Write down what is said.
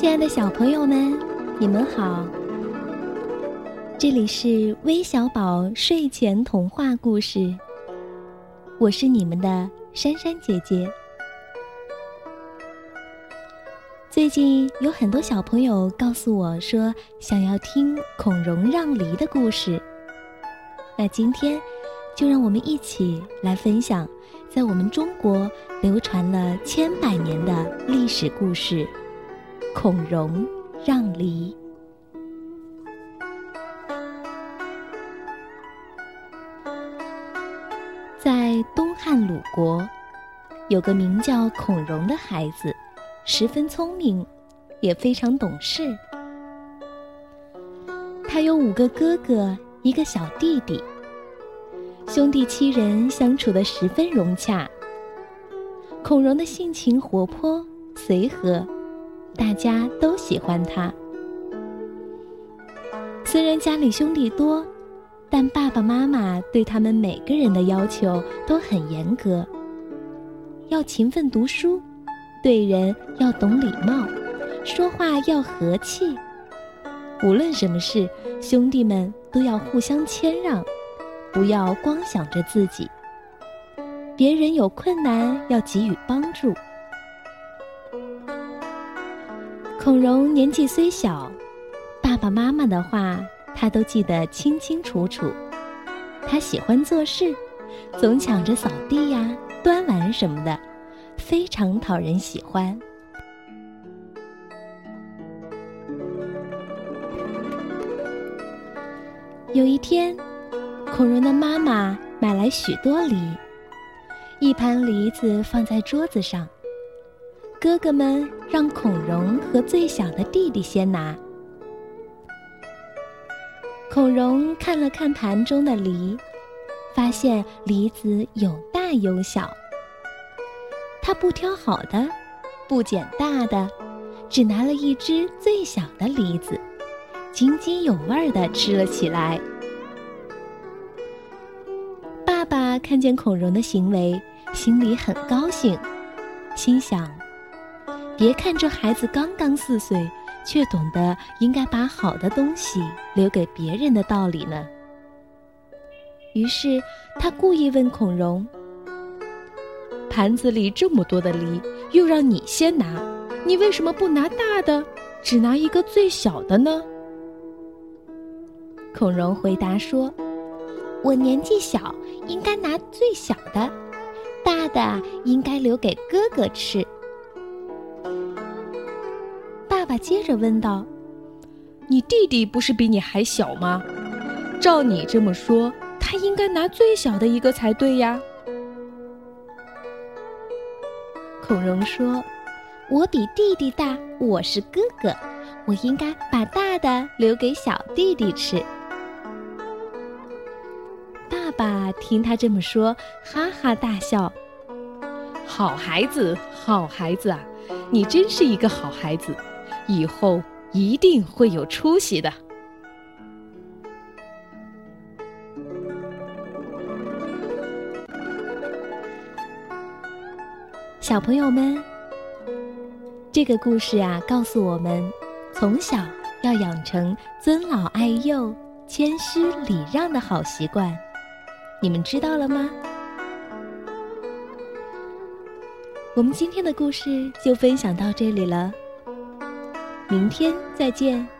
亲爱的小朋友们，你们好！这里是微小宝睡前童话故事，我是你们的珊珊姐姐。最近有很多小朋友告诉我说，想要听孔融让梨的故事。那今天，就让我们一起来分享，在我们中国流传了千百年的历史故事。孔融让梨。在东汉鲁国，有个名叫孔融的孩子，十分聪明，也非常懂事。他有五个哥哥，一个小弟弟，兄弟七人相处的十分融洽。孔融的性情活泼随和。大家都喜欢他。虽然家里兄弟多，但爸爸妈妈对他们每个人的要求都很严格：要勤奋读书，对人要懂礼貌，说话要和气。无论什么事，兄弟们都要互相谦让，不要光想着自己。别人有困难要给予帮助。孔融年纪虽小，爸爸妈妈的话他都记得清清楚楚。他喜欢做事，总抢着扫地呀、端碗什么的，非常讨人喜欢。有一天，孔融的妈妈买来许多梨，一盘梨子放在桌子上。哥哥们让孔融和最小的弟弟先拿。孔融看了看盘中的梨，发现梨子有大有小。他不挑好的，不捡大的，只拿了一只最小的梨子，津津有味地吃了起来。爸爸看见孔融的行为，心里很高兴，心想。别看这孩子刚刚四岁，却懂得应该把好的东西留给别人的道理呢。于是他故意问孔融：“盘子里这么多的梨，又让你先拿，你为什么不拿大的，只拿一个最小的呢？”孔融回答说：“我年纪小，应该拿最小的，大的应该留给哥哥吃。”爸接着问道：“你弟弟不是比你还小吗？照你这么说，他应该拿最小的一个才对呀。”孔融说：“我比弟弟大，我是哥哥，我应该把大的留给小弟弟吃。”爸爸听他这么说，哈哈大笑：“好孩子，好孩子啊，你真是一个好孩子。”以后一定会有出息的，小朋友们。这个故事啊，告诉我们，从小要养成尊老爱幼、谦虚礼让的好习惯。你们知道了吗？我们今天的故事就分享到这里了。明天再见。